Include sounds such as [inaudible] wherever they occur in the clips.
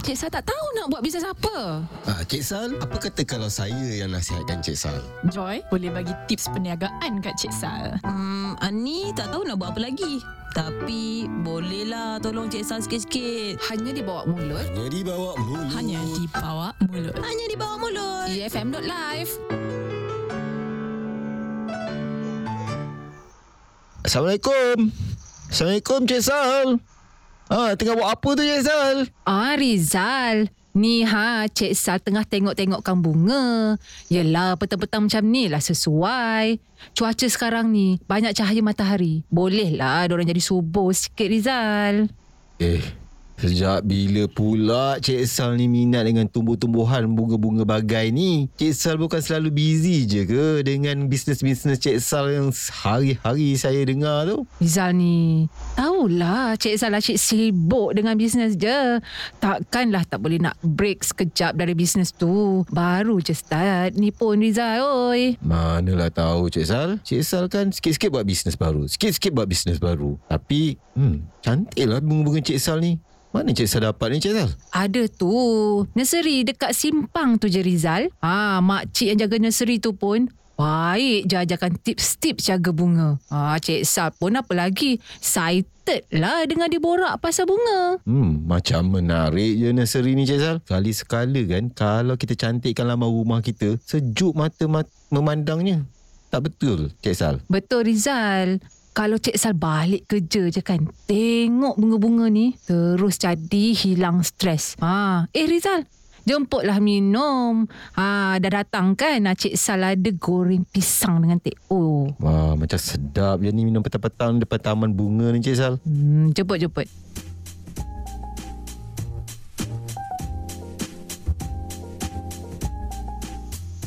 Cik Sal tak tahu nak buat bisnes apa. Ah, Cik Sal, apa kata kalau saya yang nasihatkan Cik Sal? Joy, boleh bagi tips perniagaan kat Cik Sal. Hmm, Ani tak tahu nak buat apa lagi. Tapi bolehlah tolong Cik Sal sikit-sikit. Hanya di bawah mulut. Hanya dibawa mulut. Hanya di bawah mulut. Hanya di bawah mulut. EFM.live. Assalamualaikum. Assalamualaikum Cik Sal. Ah, tengah buat apa tu Cik Sal? Ah, Rizal. Ni ha, Cik Sal tengah tengok-tengokkan bunga. Yelah, petang-petang macam ni lah sesuai. Cuaca sekarang ni, banyak cahaya matahari. Boleh lah diorang jadi subuh sikit, Rizal. Eh, sejak bila pula Cik Sal ni minat dengan tumbuh-tumbuhan bunga-bunga bagai ni? Cik Sal bukan selalu busy je ke dengan bisnes-bisnes Cik Sal yang hari-hari saya dengar tu? Rizal ni, tahulah Cik Sal lah Cik sibuk dengan bisnes je. Takkanlah tak boleh nak break sekejap dari bisnes tu. Baru je start ni pun Rizal, oi. Manalah tahu Cik Sal. Cik Sal kan sikit-sikit buat bisnes baru. Sikit-sikit buat bisnes baru. Tapi, hmm, cantik lah bunga-bunga Cik Sal ni. Mana Cik Sal dapat ni Cik Sal? Ada tu. Nursery dekat simpang tu je Rizal. Ah, makcik yang jaga nursery tu pun baik je ajarkan tips-tips jaga bunga. Ah, Cik Sal pun apa lagi? Excited lah dengan dia borak pasal bunga. Hmm, macam menarik je nursery ni Cik Sal. Kali sekala kan, kalau kita cantikkan laman rumah kita, sejuk mata mat- memandangnya. Tak betul Cik Sal? Betul Rizal. Kalau Cik Sal balik kerja je kan, tengok bunga-bunga ni, terus jadi hilang stres. Ha, eh Rizal, jemputlah minum. Ha, dah datang kan, ah, Cik Sal ada goreng pisang dengan teh O. Wah, macam sedap je ni minum petang-petang depan taman bunga ni Cik Sal. Hmm, jemput,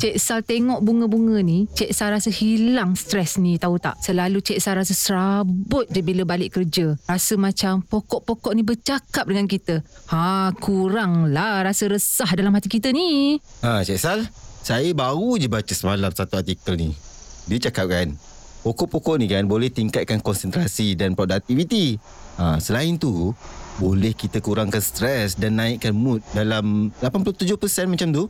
Cik Sal tengok bunga-bunga ni, Cik Sal rasa hilang stres ni tahu tak? Selalu Cik Sal rasa serabut je bila balik kerja. Rasa macam pokok-pokok ni bercakap dengan kita. Ha, kuranglah rasa resah dalam hati kita ni. Ha, Cik Sal, saya baru je baca semalam satu artikel ni. Dia cakap kan, pokok-pokok ni kan boleh tingkatkan konsentrasi dan produktiviti. Ha, selain tu, boleh kita kurangkan stres dan naikkan mood dalam 87% macam tu.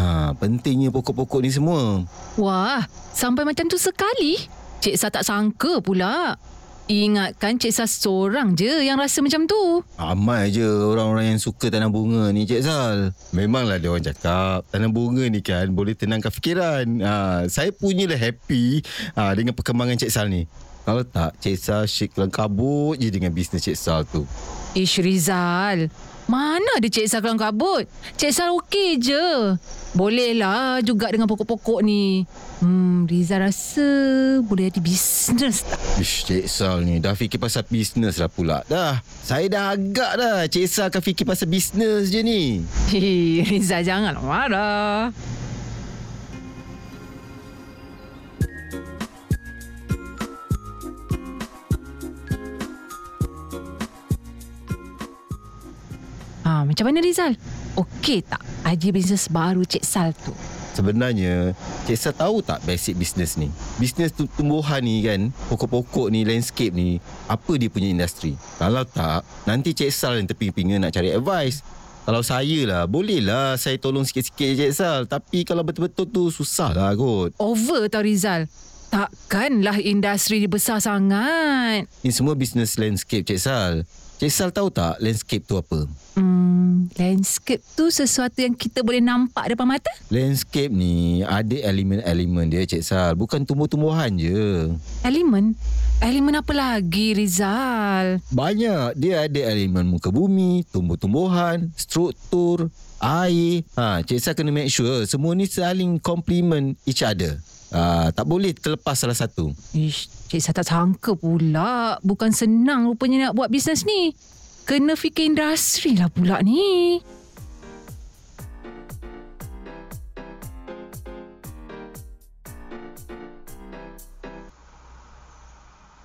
Ha, pentingnya pokok-pokok ni semua. Wah, sampai macam tu sekali? Cik Sal tak sangka pula. Ingatkan Cik Sal seorang je yang rasa macam tu. Ramai je orang-orang yang suka tanam bunga ni Cik Sal. Memanglah dia orang cakap tanam bunga ni kan boleh tenangkan fikiran. Ha, saya punyalah happy ha, dengan perkembangan Cik Sal ni. Kalau tak, Cik Sal kelang kabut je dengan bisnes Cik Sal tu. Ish Rizal, mana ada Cik Sal kelang kabut? Cik Sal okey je. Bolehlah juga dengan pokok-pokok ni. Hmm, Rizal rasa boleh jadi bisnes tak? Ish, Cik Sal ni dah fikir pasal bisnes lah pula. Dah, saya dah agak dah Cik Sal akan fikir pasal bisnes je ni. Hei, [laughs] Rizal janganlah marah. Ha, macam mana Rizal? Okey tak idea bisnes baru Cik Sal tu? Sebenarnya, Cik Sal tahu tak basic bisnes ni? Bisnes tu tumbuhan ni kan, pokok-pokok ni, landscape ni, apa dia punya industri? Kalau tak, nanti Cik Sal yang terpinga-pinga nak cari advice. Kalau saya lah, bolehlah saya tolong sikit-sikit Cik Sal. Tapi kalau betul-betul tu, susah lah kot. Over tau Rizal. Takkanlah industri besar sangat. Ni semua bisnes landscape Cik Sal. Cik Sal tahu tak landscape tu apa? Hmm, landscape tu sesuatu yang kita boleh nampak depan mata? Landscape ni ada elemen-elemen dia Cik Sal. Bukan tumbuh-tumbuhan je. Elemen? Elemen apa lagi Rizal? Banyak. Dia ada elemen muka bumi, tumbuh-tumbuhan, struktur, air. Ha, Cik Sal kena make sure semua ni saling complement each other. Ha, tak boleh terlepas salah satu. Ish, Cik Sal tak sangka pula. Bukan senang rupanya nak buat bisnes ni. Kena fikir industri lah pula ni.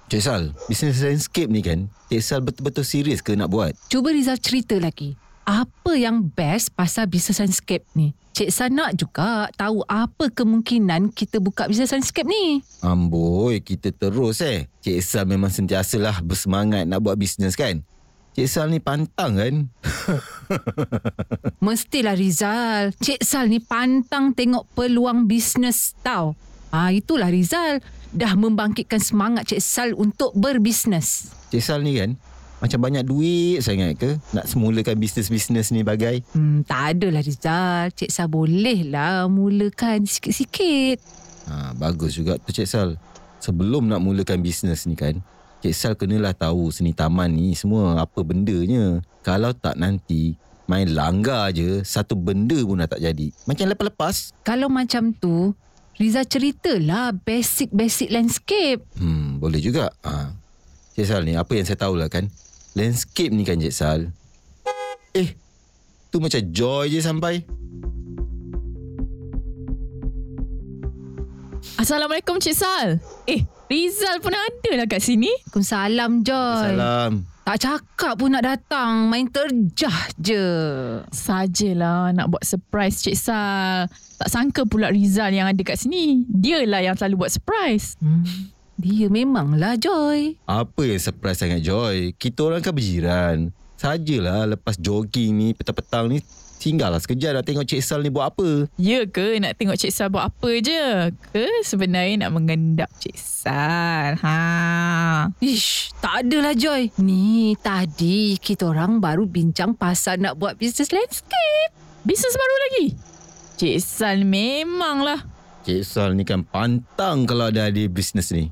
Cik Sal, bisnes landscape ni kan, Cik Sal betul-betul serius ke nak buat? Cuba Rizal cerita lagi. Apa yang best pasal bisnes landscape ni? Cik Sal nak juga tahu apa kemungkinan kita buka bisnes landscape ni. Amboi, kita terus eh. Cik Sal memang sentiasalah bersemangat nak buat bisnes kan? Cik Sal ni pantang kan? [laughs] Mestilah Rizal. Cik Sal ni pantang tengok peluang bisnes tau. Ah itulah Rizal. Dah membangkitkan semangat Cik Sal untuk berbisnes. Cik Sal ni kan macam banyak duit sangat ke nak semulakan bisnes-bisnes ni bagai? Hmm, tak adalah Rizal. Cik Sal boleh lah mulakan sikit-sikit. Ha, bagus juga tu Cik Sal. Sebelum nak mulakan bisnes ni kan, Cik Sal kenalah tahu seni taman ni semua apa bendanya. Kalau tak nanti main langgar je, satu benda pun dah tak jadi. Macam lepas-lepas. Kalau macam tu, Rizal ceritalah basic-basic landscape. Hmm, boleh juga. Ha. Cik Sal ni, apa yang saya tahulah kan, landscape ni kan Cik Sal. Eh, tu macam joy je sampai. Assalamualaikum Cik Sal. Eh, Rizal pun ada lah kat sini. Waalaikumsalam Joy. Salam. Tak cakap pun nak datang. Main terjah je. Sajalah nak buat surprise Cik Sal. Tak sangka pula Rizal yang ada kat sini. Dialah yang selalu buat surprise. Hmm. Dia memanglah Joy. Apa yang surprise sangat Joy? Kita orang kan berjiran. Sajalah lepas jogging ni petang-petang ni tinggallah sekejap nak tengok Cik Sal ni buat apa. Ya ke nak tengok Cik Sal buat apa je? Ke sebenarnya nak mengendap Cik Sal? Ha. Ish, tak adalah Joy. Ni tadi kita orang baru bincang pasal nak buat bisnes landscape. Bisnes baru lagi? Cik Sal memanglah. Cik Sal ni kan pantang kalau ada ada bisnes ni.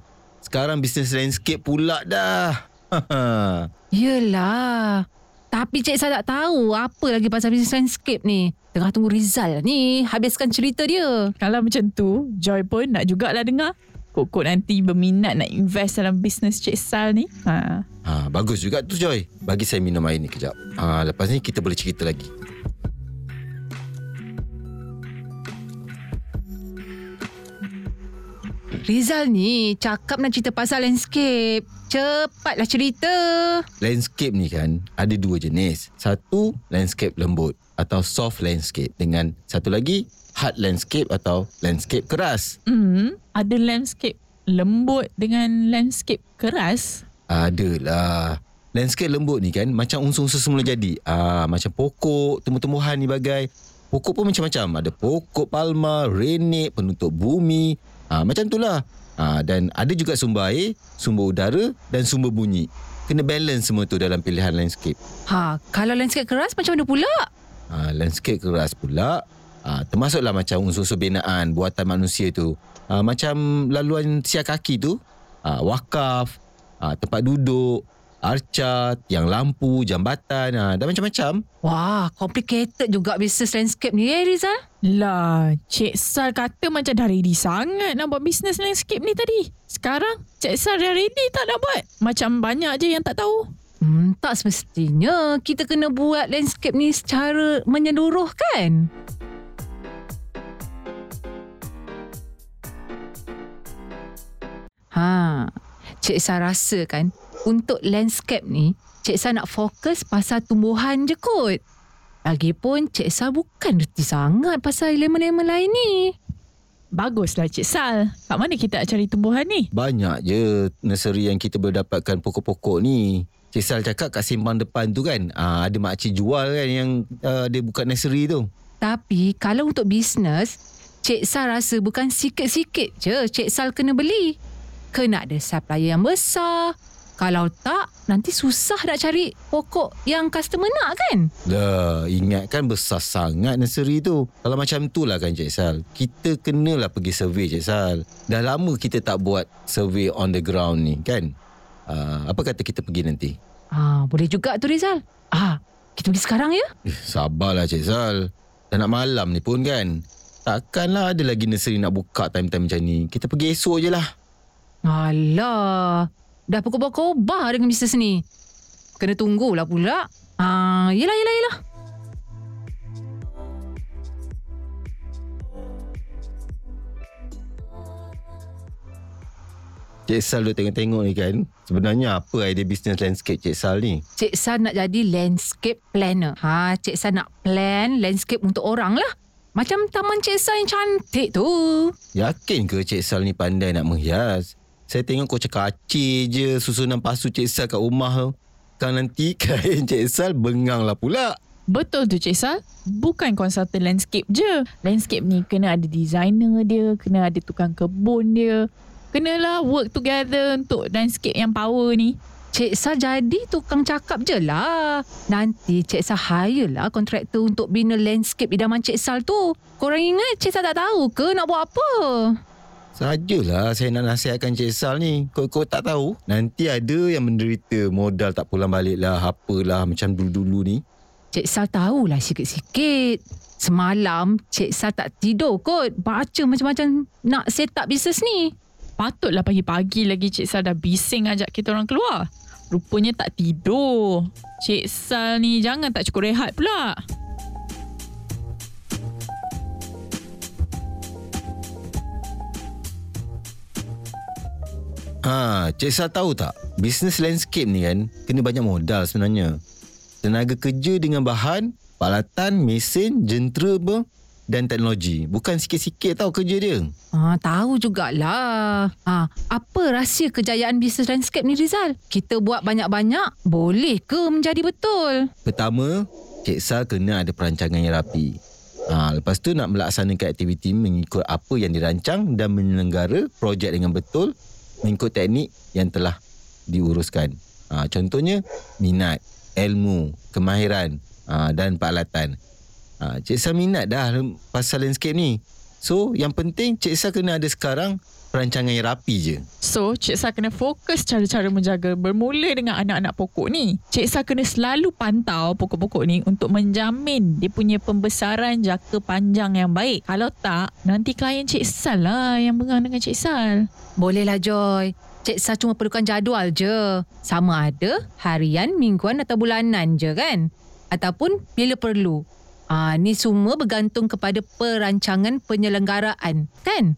Sekarang bisnes landscape pula dah. [laughs] Yelah. Tapi Cik Sal tak tahu apa lagi pasal bisnes landscape ni. Tengah tunggu Rizal ni. Habiskan cerita dia. Kalau macam tu, Joy pun nak jugalah dengar. Kok-kok nanti berminat nak invest dalam bisnes Cik Sal ni. Ha. ha, bagus juga tu Joy. Bagi saya minum air ni kejap. Ha, lepas ni kita boleh cerita lagi. Rizal ni cakap nak cerita pasal landscape. Cepatlah cerita. Landscape ni kan ada dua jenis. Satu landscape lembut atau soft landscape dengan satu lagi hard landscape atau landscape keras. Hmm, ada landscape lembut dengan landscape keras. Adalah. Landscape lembut ni kan macam unsur-unsur semula jadi. Ah, macam pokok, tumbuh-tumbuhan ni bagai. Pokok pun macam-macam. Ada pokok palma, renek, penutup bumi. Ah, macam tu lah. Ah, dan ada juga sumber air, sumber udara dan sumber bunyi. Kena balance semua tu dalam pilihan landscape. Ha, kalau landscape keras macam mana pula? Ah, landscape keras pula. Ah, termasuklah macam unsur-unsur binaan buatan manusia tu. Ah, macam laluan siar kaki tu. Ah, wakaf, ah, tempat duduk, arca, tiang lampu, jambatan ah, dan macam-macam. Wah, complicated juga bisnes landscape ni eh Rizal. Lah, Cik Sal kata macam dah ready sangat nak buat bisnes landscape ni tadi. Sekarang, Cik Sal dah ready tak nak buat? Macam banyak je yang tak tahu. Hmm, tak semestinya kita kena buat landscape ni secara menyeluruh kan? Ha, Cik Sal rasa kan untuk landscape ni Cik Sal nak fokus pasal tumbuhan je kot. Lagipun Cik Sal bukan reti sangat pasal elemen-elemen lain ni. Baguslah Cik Sal. Kat mana kita nak cari tumbuhan ni? Banyak je nursery yang kita boleh dapatkan pokok-pokok ni. Cik Sal cakap kat simpang depan tu kan, ah, ada makcik jual kan yang uh, dia buka nursery tu. Tapi kalau untuk bisnes, Cik Sal rasa bukan sikit-sikit je Cik Sal kena beli. Kena ada supplier yang besar. Kalau tak, nanti susah nak cari pokok yang customer nak kan? Dah, ingat kan besar sangat nursery tu. Kalau macam tu lah kan Cik Sal. Kita kenalah pergi survey Cik Sal. Dah lama kita tak buat survey on the ground ni kan. Uh, apa kata kita pergi nanti? Ah, boleh juga tu Rizal. Ah, kita pergi sekarang ya? Eh, sabarlah Cik Sal. Dah nak malam ni pun kan. Takkanlah ada lagi nursery nak buka time-time macam ni. Kita pergi esok je lah. Alah, dah pukul berkobar dengan bisnes ni. Kena tunggulah pula. Ah, yelah, yelah, yelah. Cik Sal duk tengok-tengok ni kan. Sebenarnya apa idea business landscape Cik Sal ni? Cik Sal nak jadi landscape planner. Ha, Cik Sal nak plan landscape untuk orang lah. Macam taman Cik Sal yang cantik tu. Yakin ke Cik Sal ni pandai nak menghias? Saya tengok kau cakap acik je susunan pasu Cik Sal kat rumah tu. belakang nanti [laughs] kain Cik Sal bengang lah pula. Betul tu Cik Sal. Bukan konsultan landscape je. Landscape ni kena ada designer dia, kena ada tukang kebun dia. Kenalah work together untuk landscape yang power ni. Cik Sal jadi tukang cakap je lah. Nanti Cik Sal hire lah kontraktor untuk bina landscape idaman Cik Sal tu. Korang ingat Cik Sal tak tahu ke nak buat apa? Sajalah saya nak nasihatkan Cik Sal ni. Kau, tak tahu? Nanti ada yang menderita modal tak pulang balik lah. Apalah macam dulu-dulu ni. Cik Sal tahulah sikit-sikit. Semalam Cik Sal tak tidur kot. Baca macam-macam nak set up bisnes ni. Patutlah pagi-pagi lagi Cik Sal dah bising ajak kita orang keluar. Rupanya tak tidur. Cik Sal ni jangan tak cukup rehat pula. Ha, Cik Sal tahu tak? Bisnes landscape ni kan kena banyak modal sebenarnya. Tenaga kerja dengan bahan, peralatan, mesin, jentera apa dan teknologi. Bukan sikit-sikit tau kerja dia. Ah, tahu jugalah. Ah, apa rahsia kejayaan bisnes landscape ni Rizal? Kita buat banyak-banyak, boleh ke menjadi betul? Pertama, Cik Sal kena ada perancangan yang rapi. Ha, lepas tu nak melaksanakan aktiviti mengikut apa yang dirancang dan menyelenggara projek dengan betul mengikut teknik yang telah diuruskan. Ha, contohnya, minat, ilmu, kemahiran ha, dan peralatan. Ha, Cik Sal minat dah pasal landscape ni. So, yang penting Cik Sal kena ada sekarang perancangan yang rapi je. So, Cik Sal kena fokus cara-cara menjaga bermula dengan anak-anak pokok ni. Cik Sal kena selalu pantau pokok-pokok ni untuk menjamin dia punya pembesaran jangka panjang yang baik. Kalau tak, nanti klien Cik Sal lah yang bengang dengan Cik Sal. Bolehlah Joy. Cik Sal cuma perlukan jadual je. Sama ada harian, mingguan atau bulanan je kan? Ataupun bila perlu. Ah, ni semua bergantung kepada perancangan penyelenggaraan, kan?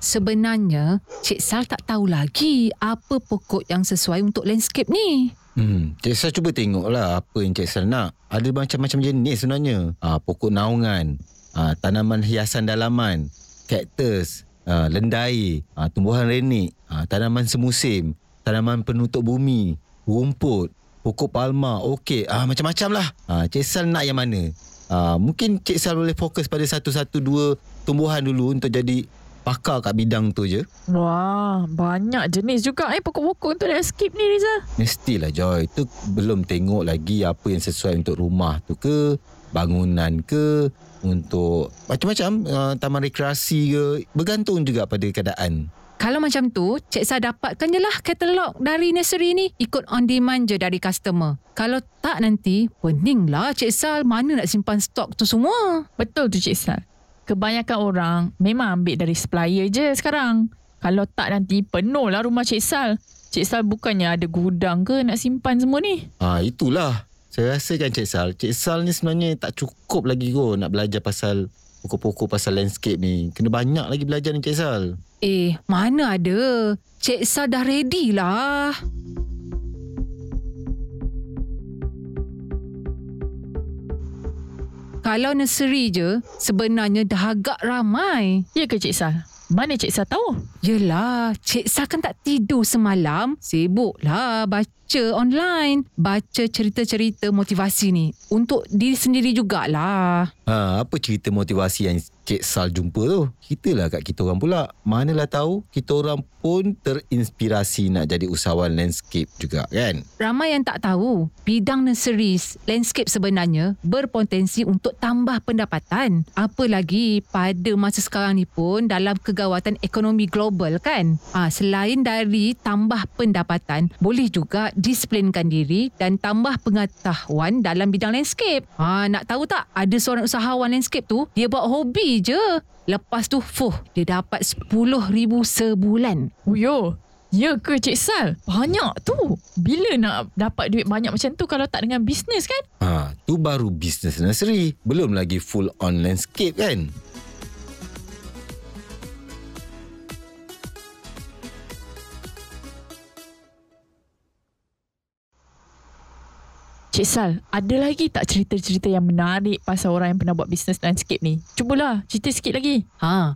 Sebenarnya, Cik Sal tak tahu lagi apa pokok yang sesuai untuk landscape ni. Hmm, Cik Sal cuba tengoklah apa yang Cik Sal nak. Ada macam-macam jenis sebenarnya. Ha, pokok naungan, ha, tanaman hiasan dalaman, kaktus, ha, lendai, ha, tumbuhan renik, ha, tanaman semusim, tanaman penutup bumi, rumput, pokok palma, okey, ha, macam-macam lah. Ha, Cik Sal nak yang mana? Ha, mungkin Cik Sal boleh fokus pada satu-satu dua tumbuhan dulu untuk jadi pakar kat bidang tu je. Wah, banyak jenis juga eh pokok-pokok untuk landscape ni Rizal. Mestilah Joy Tu belum tengok lagi Apa yang sesuai untuk rumah tu ke Bangunan ke Untuk Macam-macam uh, Taman rekreasi ke Bergantung juga pada keadaan Kalau macam tu, Cik Sal dapatkan je lah katalog dari nursery ni. Ikut on demand je dari customer. Kalau tak nanti, pening lah Cik Sal mana nak simpan stok tu semua. Betul tu Cik Sal. Kebanyakan orang memang ambil dari supplier je sekarang. Kalau tak nanti penuh lah rumah Cik Sal. Cik Sal bukannya ada gudang ke nak simpan semua ni? Ah Itulah Saya rasa kan Cik Sal Cik Sal ni sebenarnya tak cukup lagi kot Nak belajar pasal Pokok-pokok pasal landscape ni Kena banyak lagi belajar ni Cik Sal Eh, mana ada? Cik Sal dah ready lah. Kalau nursery je, sebenarnya dah agak ramai. Ya ke Cik Sal? Mana Cik Sal tahu? Yelah, Cik Sal kan tak tidur semalam. Sibuklah baca online. Baca cerita-cerita motivasi ni. Untuk diri sendiri jugalah. ha, Apa cerita motivasi yang Cik Sal jumpa tu Kita lah kat kita orang pula Manalah tahu Kita orang pun terinspirasi Nak jadi usahawan landscape juga kan Ramai yang tak tahu, bidang nurseries landscape sebenarnya berpotensi untuk tambah pendapatan. Apalagi pada masa sekarang ni pun dalam kegawatan ekonomi global kan. Ah, selain dari tambah pendapatan, boleh juga disiplinkan diri dan tambah pengetahuan dalam bidang landscape. Ah, nak tahu tak, ada seorang usahawan landscape tu, dia buat hobi je. Lepas tu, fuh, dia dapat RM10,000 sebulan. Uyo, ya ke Cik Sal? Banyak tu. Bila nak dapat duit banyak macam tu kalau tak dengan bisnes kan? ha, Tu baru business nursery Belum lagi full on landscape kan Cik Sal, ada lagi tak cerita-cerita yang menarik pasal orang yang pernah buat bisnes landscape ni? Cubalah, cerita sikit lagi. Ha.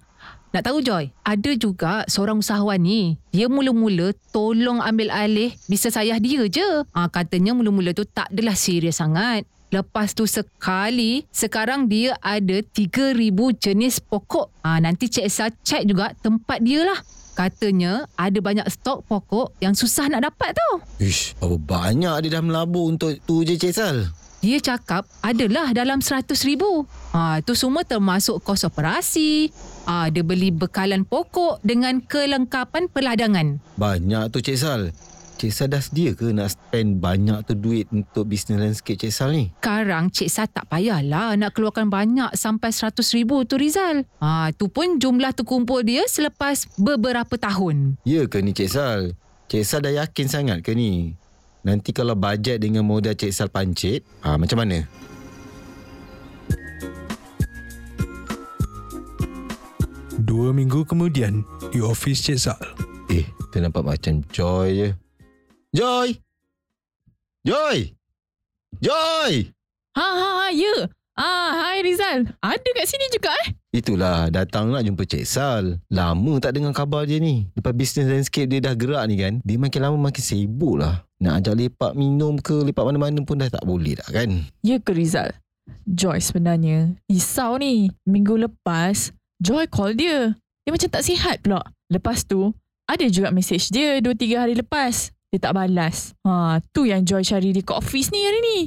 Nak tahu Joy, ada juga seorang usahawan ni. Dia mula-mula tolong ambil alih bisnes ayah dia je. Ha, katanya mula-mula tu tak adalah serius sangat. Lepas tu sekali, sekarang dia ada 3,000 jenis pokok. Ha, nanti Cik Esa cek juga tempat dia lah. Katanya ada banyak stok pokok yang susah nak dapat tau. Ish, berapa banyak dia dah melabur untuk tu je Cik Sal? Dia cakap adalah dalam RM100,000. Ha, tu semua termasuk kos operasi. Ha, dia beli bekalan pokok dengan kelengkapan peladangan. Banyak tu Cik Sal. Cik Sal dah sedia ke nak spend banyak tu duit untuk bisnes landscape Cik Sal ni? Sekarang Cik Sa tak payahlah nak keluarkan banyak sampai RM100,000 tu Rizal. Ha, tu pun jumlah terkumpul dia selepas beberapa tahun. Ya ke ni Cik Sal? Cik Sal dah yakin sangat ke ni? Nanti kalau bajet dengan modal Cik Sal pancit, ha, macam mana? Dua minggu kemudian, di ofis Cik Sal. Eh, kita nampak macam Joy je. Joy! Joy! Joy! Ha, ha, ha, ya. Ah, hai Rizal. Ada kat sini juga eh? Itulah, datang nak jumpa Cik Sal. Lama tak dengar khabar dia ni. Lepas bisnes landscape dia dah gerak ni kan, dia makin lama makin sibuk lah. Nak ajak lepak minum ke lepak mana-mana pun dah tak boleh dah kan? Ya ke Rizal? Joy sebenarnya risau ni. Minggu lepas, Joy call dia. Dia macam tak sihat pula. Lepas tu, ada juga mesej dia 2-3 hari lepas. Dia tak balas. Ha, tu yang Joy cari dia ke office ni hari ni.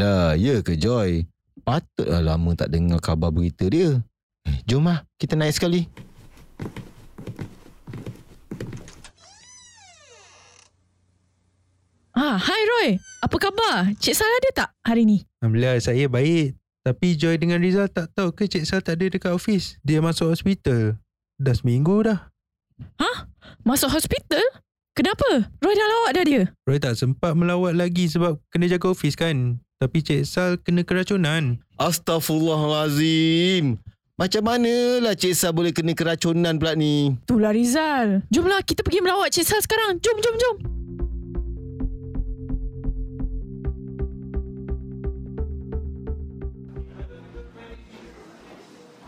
Lah, ya ke Joy? Patutlah lama tak dengar khabar berita dia. Eh, jom lah, kita naik sekali. Ha, hai Roy. Apa khabar? Cik Sal ada tak hari ni? Alhamdulillah saya baik. Tapi Joy dengan Rizal tak tahu ke Cik Sal tak ada dekat ofis. Dia masuk hospital. Dah seminggu dah. Masuk hospital? Kenapa? Roy dah lawak dah dia. Roy tak sempat melawat lagi sebab kena jaga ofis kan. Tapi Cik Sal kena keracunan. Astaghfirullahalazim. Macam manalah Cik Sal boleh kena keracunan pula ni? Itulah Rizal. Jomlah kita pergi melawat Cik Sal sekarang. Jom, jom, jom.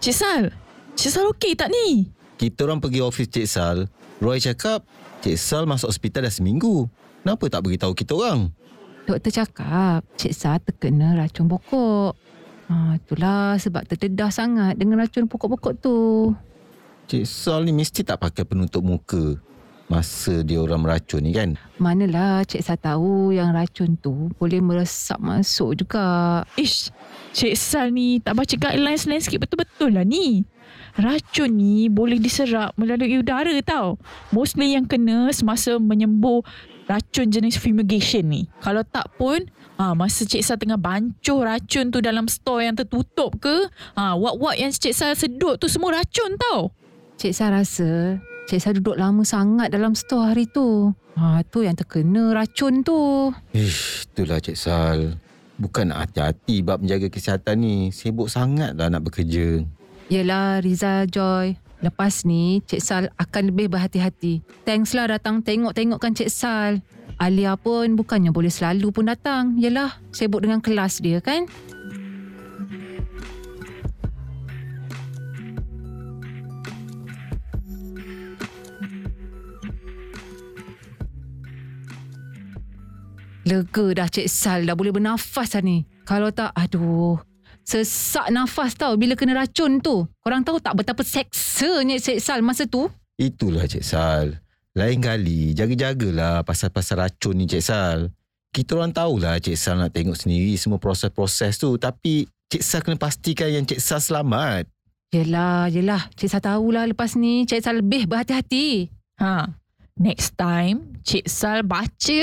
Cik Sal. Cik Sal okey tak ni? Kita orang pergi ofis Cik Sal. Roy cakap, Cik Sal masuk hospital dah seminggu. Kenapa tak beritahu kita orang? Doktor cakap Cik Sa terkena racun pokok. Ha, itulah sebab terdedah sangat dengan racun pokok-pokok tu. Cik Sal ni mesti tak pakai penutup muka masa dia orang meracun ni kan? Manalah Cik Sa tahu yang racun tu boleh meresap masuk juga. Ish, Cik Sal ni tak baca guidelines landscape betul-betul lah ni. Racun ni boleh diserap melalui udara tau. Mostly yang kena semasa menyembuh racun jenis fumigation ni. Kalau tak pun, ha, masa Cik Sal tengah bancuh racun tu dalam store yang tertutup ke, ha, wak-wak yang Cik Sal sedut tu semua racun tau. Cik Sa rasa Cik Sa duduk lama sangat dalam stor hari tu. Ha, tu yang terkena racun tu. Ish, itulah Cik Sal. Bukan hati-hati bab menjaga kesihatan ni. Sibuk sangat lah nak bekerja. Yelah Riza Joy. Lepas ni Cik Sal akan lebih berhati-hati. Thanks lah datang tengok-tengokkan Cik Sal. Alia pun bukannya boleh selalu pun datang. Yelah sibuk dengan kelas dia kan. Lega dah Cik Sal dah boleh bernafas dah ni. Kalau tak, aduh. Sesak nafas tau bila kena racun tu. Korang tahu tak betapa seksanya Cik Sal masa tu? Itulah Cik Sal. Lain kali, jaga-jagalah pasal-pasal racun ni Cik Sal. Kita orang tahulah Cik Sal nak tengok sendiri semua proses-proses tu. Tapi Cik Sal kena pastikan yang Cik Sal selamat. Yelah, yelah. Cik Sal tahulah lepas ni Cik Sal lebih berhati-hati. Ha, next time Cik Sal baca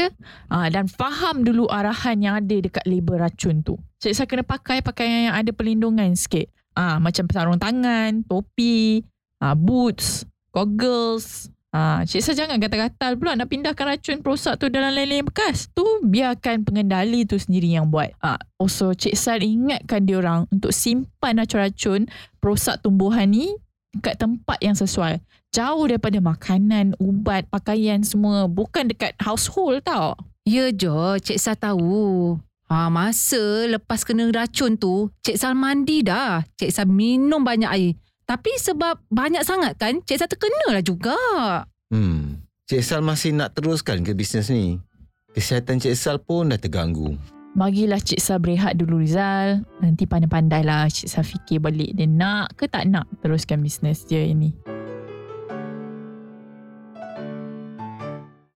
ha, dan faham dulu arahan yang ada dekat label racun tu. Cik Sal kena pakai pakaian yang ada perlindungan sikit. Ah, macam sarung tangan, topi, ah, boots, goggles. Ah, Cik Sal jangan gatal-gatal pula nak pindahkan racun perosak tu dalam lain-lain bekas. Tu biarkan pengendali tu sendiri yang buat. Ah, also Cik Sal ingatkan dia orang untuk simpan racun-racun perosak tumbuhan ni dekat tempat yang sesuai. Jauh daripada makanan, ubat, pakaian semua. Bukan dekat household tau. Ya Jo, Cik Sal tahu. Ha, masa lepas kena racun tu, Cik Sal mandi dah. Cik Sal minum banyak air. Tapi sebab banyak sangat kan, Cik Sal terkena lah juga. Hmm. Cik Sal masih nak teruskan ke bisnes ni? Kesihatan Cik Sal pun dah terganggu. Bagilah Cik Sal berehat dulu Rizal. Nanti pandai-pandai lah Cik Sal fikir balik dia nak ke tak nak teruskan bisnes dia ini.